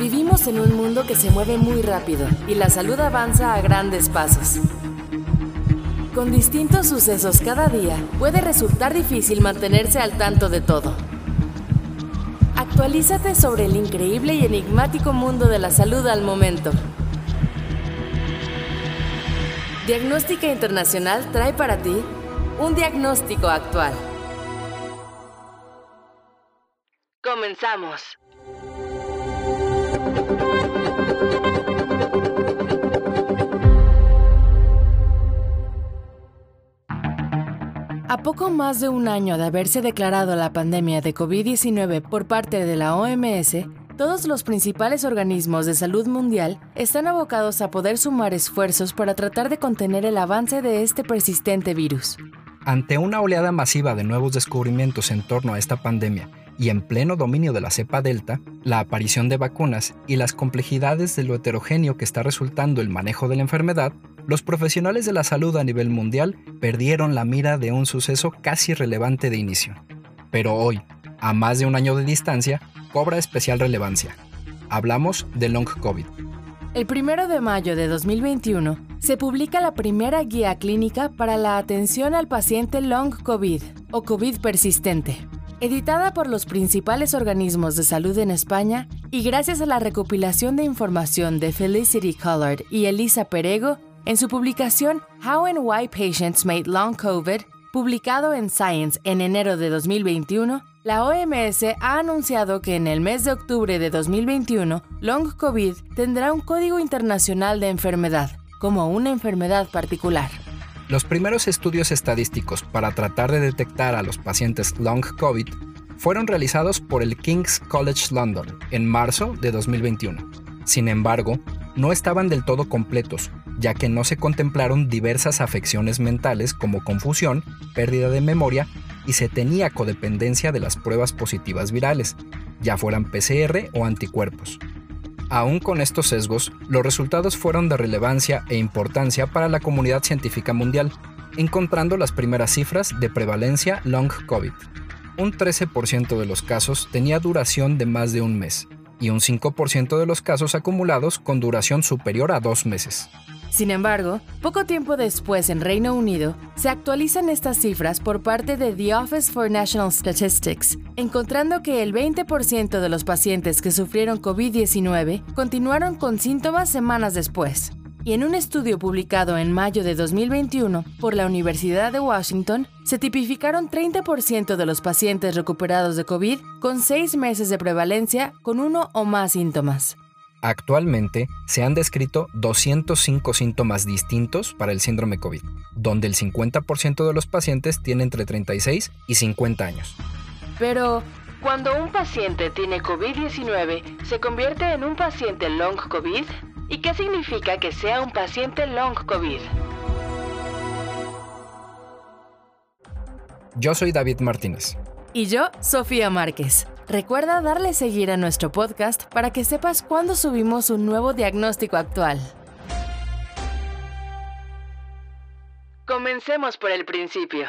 Vivimos en un mundo que se mueve muy rápido y la salud avanza a grandes pasos. Con distintos sucesos cada día, puede resultar difícil mantenerse al tanto de todo. Actualízate sobre el increíble y enigmático mundo de la salud al momento. Diagnóstica Internacional trae para ti un diagnóstico actual. Comenzamos. A poco más de un año de haberse declarado la pandemia de COVID-19 por parte de la OMS, todos los principales organismos de salud mundial están abocados a poder sumar esfuerzos para tratar de contener el avance de este persistente virus. Ante una oleada masiva de nuevos descubrimientos en torno a esta pandemia y en pleno dominio de la cepa Delta, la aparición de vacunas y las complejidades de lo heterogéneo que está resultando el manejo de la enfermedad, los profesionales de la salud a nivel mundial perdieron la mira de un suceso casi relevante de inicio. Pero hoy, a más de un año de distancia, cobra especial relevancia. Hablamos de Long COVID. El primero de mayo de 2021 se publica la primera guía clínica para la atención al paciente Long COVID o COVID persistente editada por los principales organismos de salud en España y gracias a la recopilación de información de Felicity Collard y Elisa Perego en su publicación How and Why Patients Made Long COVID, publicado en Science en enero de 2021, la OMS ha anunciado que en el mes de octubre de 2021, Long COVID tendrá un código internacional de enfermedad, como una enfermedad particular. Los primeros estudios estadísticos para tratar de detectar a los pacientes long COVID fueron realizados por el King's College London en marzo de 2021. Sin embargo, no estaban del todo completos, ya que no se contemplaron diversas afecciones mentales como confusión, pérdida de memoria y se tenía codependencia de las pruebas positivas virales, ya fueran PCR o anticuerpos. Aún con estos sesgos, los resultados fueron de relevancia e importancia para la comunidad científica mundial, encontrando las primeras cifras de prevalencia long COVID. Un 13% de los casos tenía duración de más de un mes y un 5% de los casos acumulados con duración superior a dos meses. Sin embargo, poco tiempo después en Reino Unido, se actualizan estas cifras por parte de The Office for National Statistics, encontrando que el 20% de los pacientes que sufrieron COVID-19 continuaron con síntomas semanas después. Y en un estudio publicado en mayo de 2021 por la Universidad de Washington, se tipificaron 30% de los pacientes recuperados de COVID con 6 meses de prevalencia con uno o más síntomas. Actualmente se han descrito 205 síntomas distintos para el síndrome COVID, donde el 50% de los pacientes tiene entre 36 y 50 años. Pero, cuando un paciente tiene COVID-19, ¿se convierte en un paciente long COVID? ¿Y qué significa que sea un paciente long COVID? Yo soy David Martínez. Y yo, Sofía Márquez. Recuerda darle seguir a nuestro podcast para que sepas cuándo subimos un nuevo diagnóstico actual. Comencemos por el principio.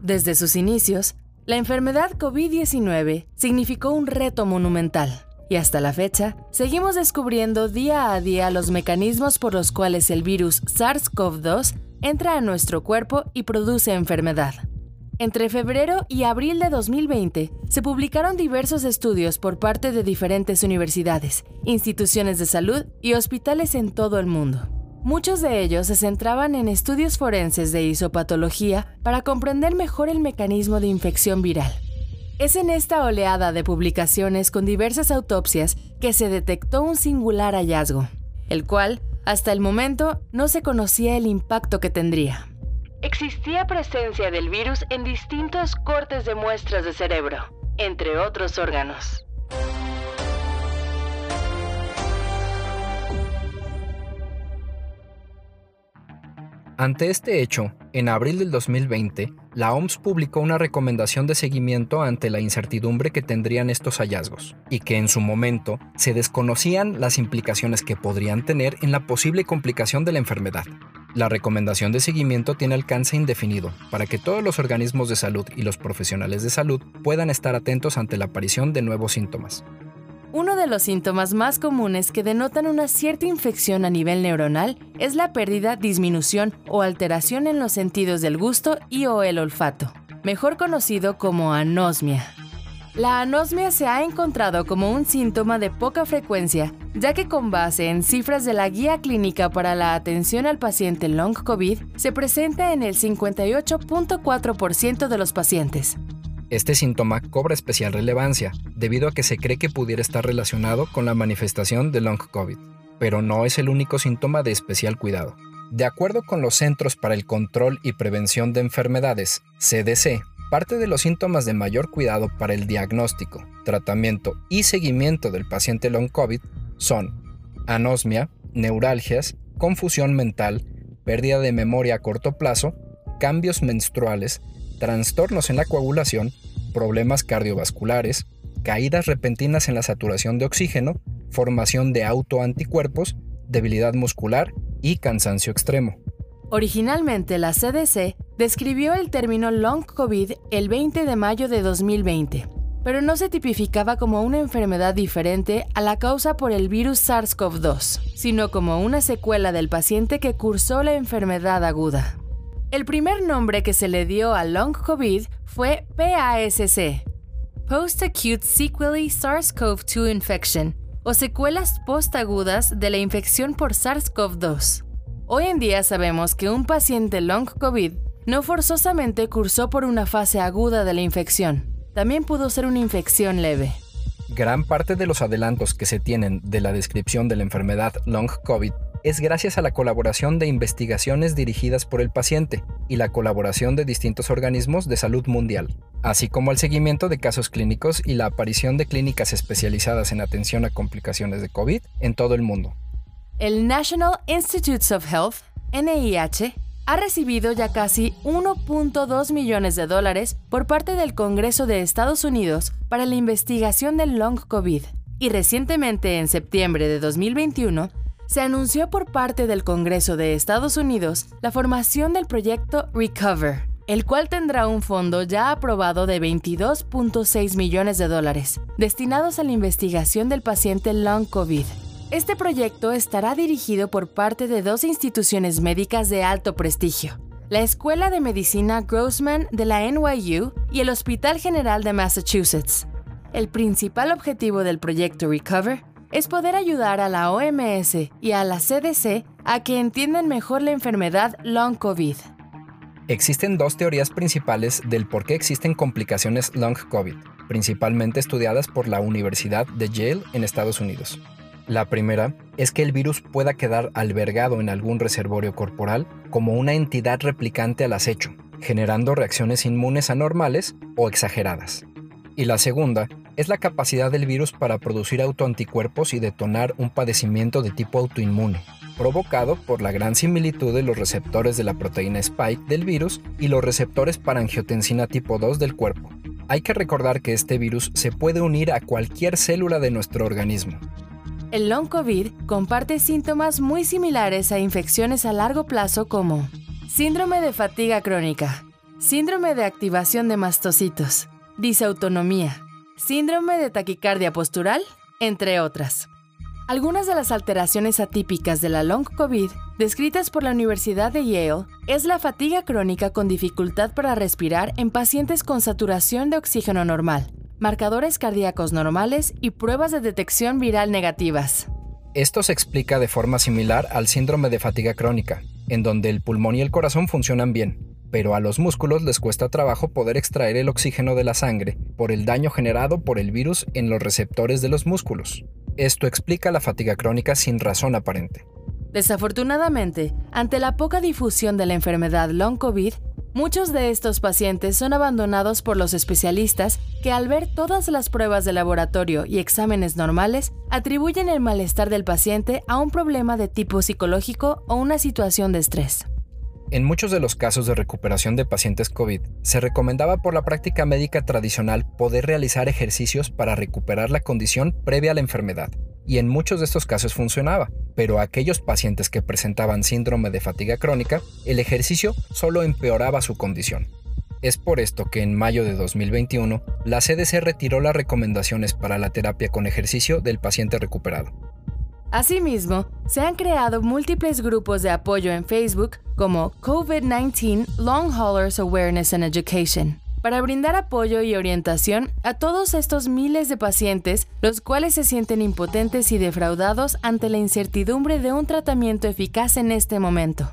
Desde sus inicios, la enfermedad COVID-19 significó un reto monumental. Y hasta la fecha, seguimos descubriendo día a día los mecanismos por los cuales el virus SARS-CoV-2 entra a nuestro cuerpo y produce enfermedad. Entre febrero y abril de 2020 se publicaron diversos estudios por parte de diferentes universidades, instituciones de salud y hospitales en todo el mundo. Muchos de ellos se centraban en estudios forenses de isopatología para comprender mejor el mecanismo de infección viral. Es en esta oleada de publicaciones con diversas autopsias que se detectó un singular hallazgo, el cual, hasta el momento, no se conocía el impacto que tendría existía presencia del virus en distintos cortes de muestras de cerebro, entre otros órganos. Ante este hecho, en abril del 2020, la OMS publicó una recomendación de seguimiento ante la incertidumbre que tendrían estos hallazgos, y que en su momento se desconocían las implicaciones que podrían tener en la posible complicación de la enfermedad. La recomendación de seguimiento tiene alcance indefinido para que todos los organismos de salud y los profesionales de salud puedan estar atentos ante la aparición de nuevos síntomas. Uno de los síntomas más comunes que denotan una cierta infección a nivel neuronal es la pérdida, disminución o alteración en los sentidos del gusto y o el olfato, mejor conocido como anosmia. La anosmia se ha encontrado como un síntoma de poca frecuencia, ya que con base en cifras de la Guía Clínica para la Atención al Paciente Long COVID, se presenta en el 58.4% de los pacientes, este síntoma cobra especial relevancia debido a que se cree que pudiera estar relacionado con la manifestación de long COVID, pero no es el único síntoma de especial cuidado. De acuerdo con los Centros para el Control y Prevención de Enfermedades, CDC, parte de los síntomas de mayor cuidado para el diagnóstico, tratamiento y seguimiento del paciente long COVID son anosmia, neuralgias, confusión mental, pérdida de memoria a corto plazo, cambios menstruales, trastornos en la coagulación, problemas cardiovasculares, caídas repentinas en la saturación de oxígeno, formación de autoanticuerpos, debilidad muscular y cansancio extremo. Originalmente la CDC describió el término long COVID el 20 de mayo de 2020, pero no se tipificaba como una enfermedad diferente a la causa por el virus SARS-CoV-2, sino como una secuela del paciente que cursó la enfermedad aguda. El primer nombre que se le dio a Long COVID fue PASC, Post-Acute Sequelae SARS-CoV-2 Infection, o secuelas postagudas de la infección por SARS-CoV-2. Hoy en día sabemos que un paciente Long COVID no forzosamente cursó por una fase aguda de la infección, también pudo ser una infección leve. Gran parte de los adelantos que se tienen de la descripción de la enfermedad Long COVID es gracias a la colaboración de investigaciones dirigidas por el paciente y la colaboración de distintos organismos de salud mundial, así como el seguimiento de casos clínicos y la aparición de clínicas especializadas en atención a complicaciones de COVID en todo el mundo. El National Institutes of Health, NIH, ha recibido ya casi 1.2 millones de dólares por parte del Congreso de Estados Unidos para la investigación del long COVID. Y recientemente, en septiembre de 2021, se anunció por parte del Congreso de Estados Unidos la formación del proyecto Recover, el cual tendrá un fondo ya aprobado de 22.6 millones de dólares, destinados a la investigación del paciente long COVID. Este proyecto estará dirigido por parte de dos instituciones médicas de alto prestigio, la Escuela de Medicina Grossman de la NYU y el Hospital General de Massachusetts. El principal objetivo del proyecto Recover es poder ayudar a la OMS y a la CDC a que entiendan mejor la enfermedad long COVID. Existen dos teorías principales del por qué existen complicaciones long COVID, principalmente estudiadas por la Universidad de Yale en Estados Unidos. La primera es que el virus pueda quedar albergado en algún reservorio corporal como una entidad replicante al acecho, generando reacciones inmunes anormales o exageradas. Y la segunda es la capacidad del virus para producir autoanticuerpos y detonar un padecimiento de tipo autoinmune, provocado por la gran similitud de los receptores de la proteína spike del virus y los receptores para angiotensina tipo 2 del cuerpo. Hay que recordar que este virus se puede unir a cualquier célula de nuestro organismo. El long COVID comparte síntomas muy similares a infecciones a largo plazo como síndrome de fatiga crónica, síndrome de activación de mastocitos, disautonomía, síndrome de taquicardia postural, entre otras. Algunas de las alteraciones atípicas de la long COVID descritas por la Universidad de Yale es la fatiga crónica con dificultad para respirar en pacientes con saturación de oxígeno normal, marcadores cardíacos normales y pruebas de detección viral negativas. Esto se explica de forma similar al síndrome de fatiga crónica, en donde el pulmón y el corazón funcionan bien, pero a los músculos les cuesta trabajo poder extraer el oxígeno de la sangre por el daño generado por el virus en los receptores de los músculos. Esto explica la fatiga crónica sin razón aparente. Desafortunadamente, ante la poca difusión de la enfermedad long COVID, muchos de estos pacientes son abandonados por los especialistas que al ver todas las pruebas de laboratorio y exámenes normales, atribuyen el malestar del paciente a un problema de tipo psicológico o una situación de estrés. En muchos de los casos de recuperación de pacientes COVID, se recomendaba por la práctica médica tradicional poder realizar ejercicios para recuperar la condición previa a la enfermedad, y en muchos de estos casos funcionaba, pero aquellos pacientes que presentaban síndrome de fatiga crónica, el ejercicio solo empeoraba su condición. Es por esto que en mayo de 2021 la CDC retiró las recomendaciones para la terapia con ejercicio del paciente recuperado. Asimismo, se han creado múltiples grupos de apoyo en Facebook como COVID-19 Long Haulers Awareness and Education, para brindar apoyo y orientación a todos estos miles de pacientes, los cuales se sienten impotentes y defraudados ante la incertidumbre de un tratamiento eficaz en este momento.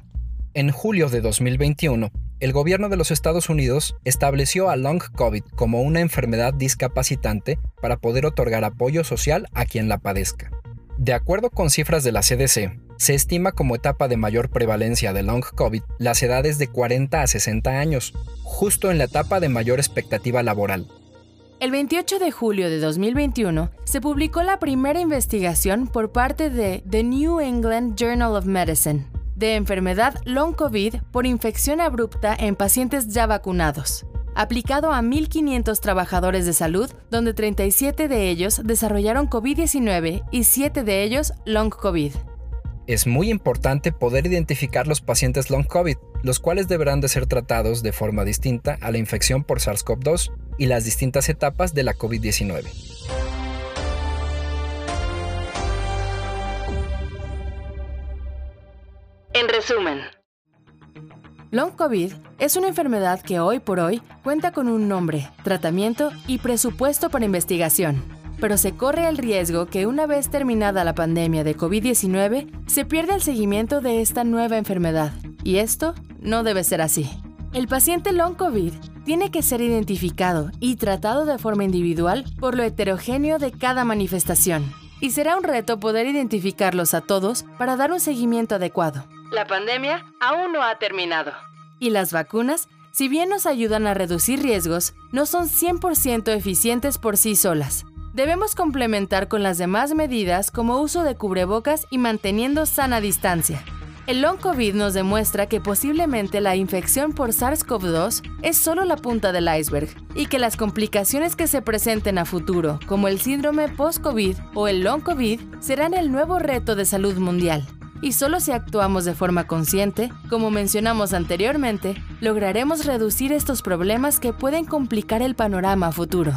En julio de 2021, el gobierno de los Estados Unidos estableció a Long COVID como una enfermedad discapacitante para poder otorgar apoyo social a quien la padezca. De acuerdo con cifras de la CDC, se estima como etapa de mayor prevalencia de Long COVID las edades de 40 a 60 años, justo en la etapa de mayor expectativa laboral. El 28 de julio de 2021 se publicó la primera investigación por parte de The New England Journal of Medicine, de enfermedad long COVID por infección abrupta en pacientes ya vacunados, aplicado a 1.500 trabajadores de salud, donde 37 de ellos desarrollaron COVID-19 y 7 de ellos long COVID. Es muy importante poder identificar los pacientes long COVID, los cuales deberán de ser tratados de forma distinta a la infección por SARS-CoV-2 y las distintas etapas de la COVID-19. En resumen, Long COVID es una enfermedad que hoy por hoy cuenta con un nombre, tratamiento y presupuesto para investigación, pero se corre el riesgo que una vez terminada la pandemia de COVID-19 se pierda el seguimiento de esta nueva enfermedad, y esto no debe ser así. El paciente long COVID tiene que ser identificado y tratado de forma individual por lo heterogéneo de cada manifestación, y será un reto poder identificarlos a todos para dar un seguimiento adecuado. La pandemia aún no ha terminado. Y las vacunas, si bien nos ayudan a reducir riesgos, no son 100% eficientes por sí solas. Debemos complementar con las demás medidas como uso de cubrebocas y manteniendo sana distancia. El long COVID nos demuestra que posiblemente la infección por SARS-CoV-2 es solo la punta del iceberg y que las complicaciones que se presenten a futuro, como el síndrome post-COVID o el long COVID, serán el nuevo reto de salud mundial y solo si actuamos de forma consciente, como mencionamos anteriormente, lograremos reducir estos problemas que pueden complicar el panorama futuro.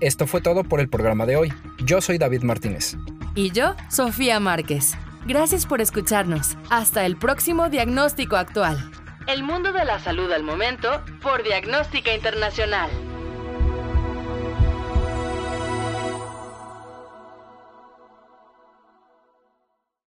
Esto fue todo por el programa de hoy. Yo soy David Martínez. Y yo, Sofía Márquez. Gracias por escucharnos. Hasta el próximo diagnóstico actual. El mundo de la salud al momento por Diagnóstica Internacional.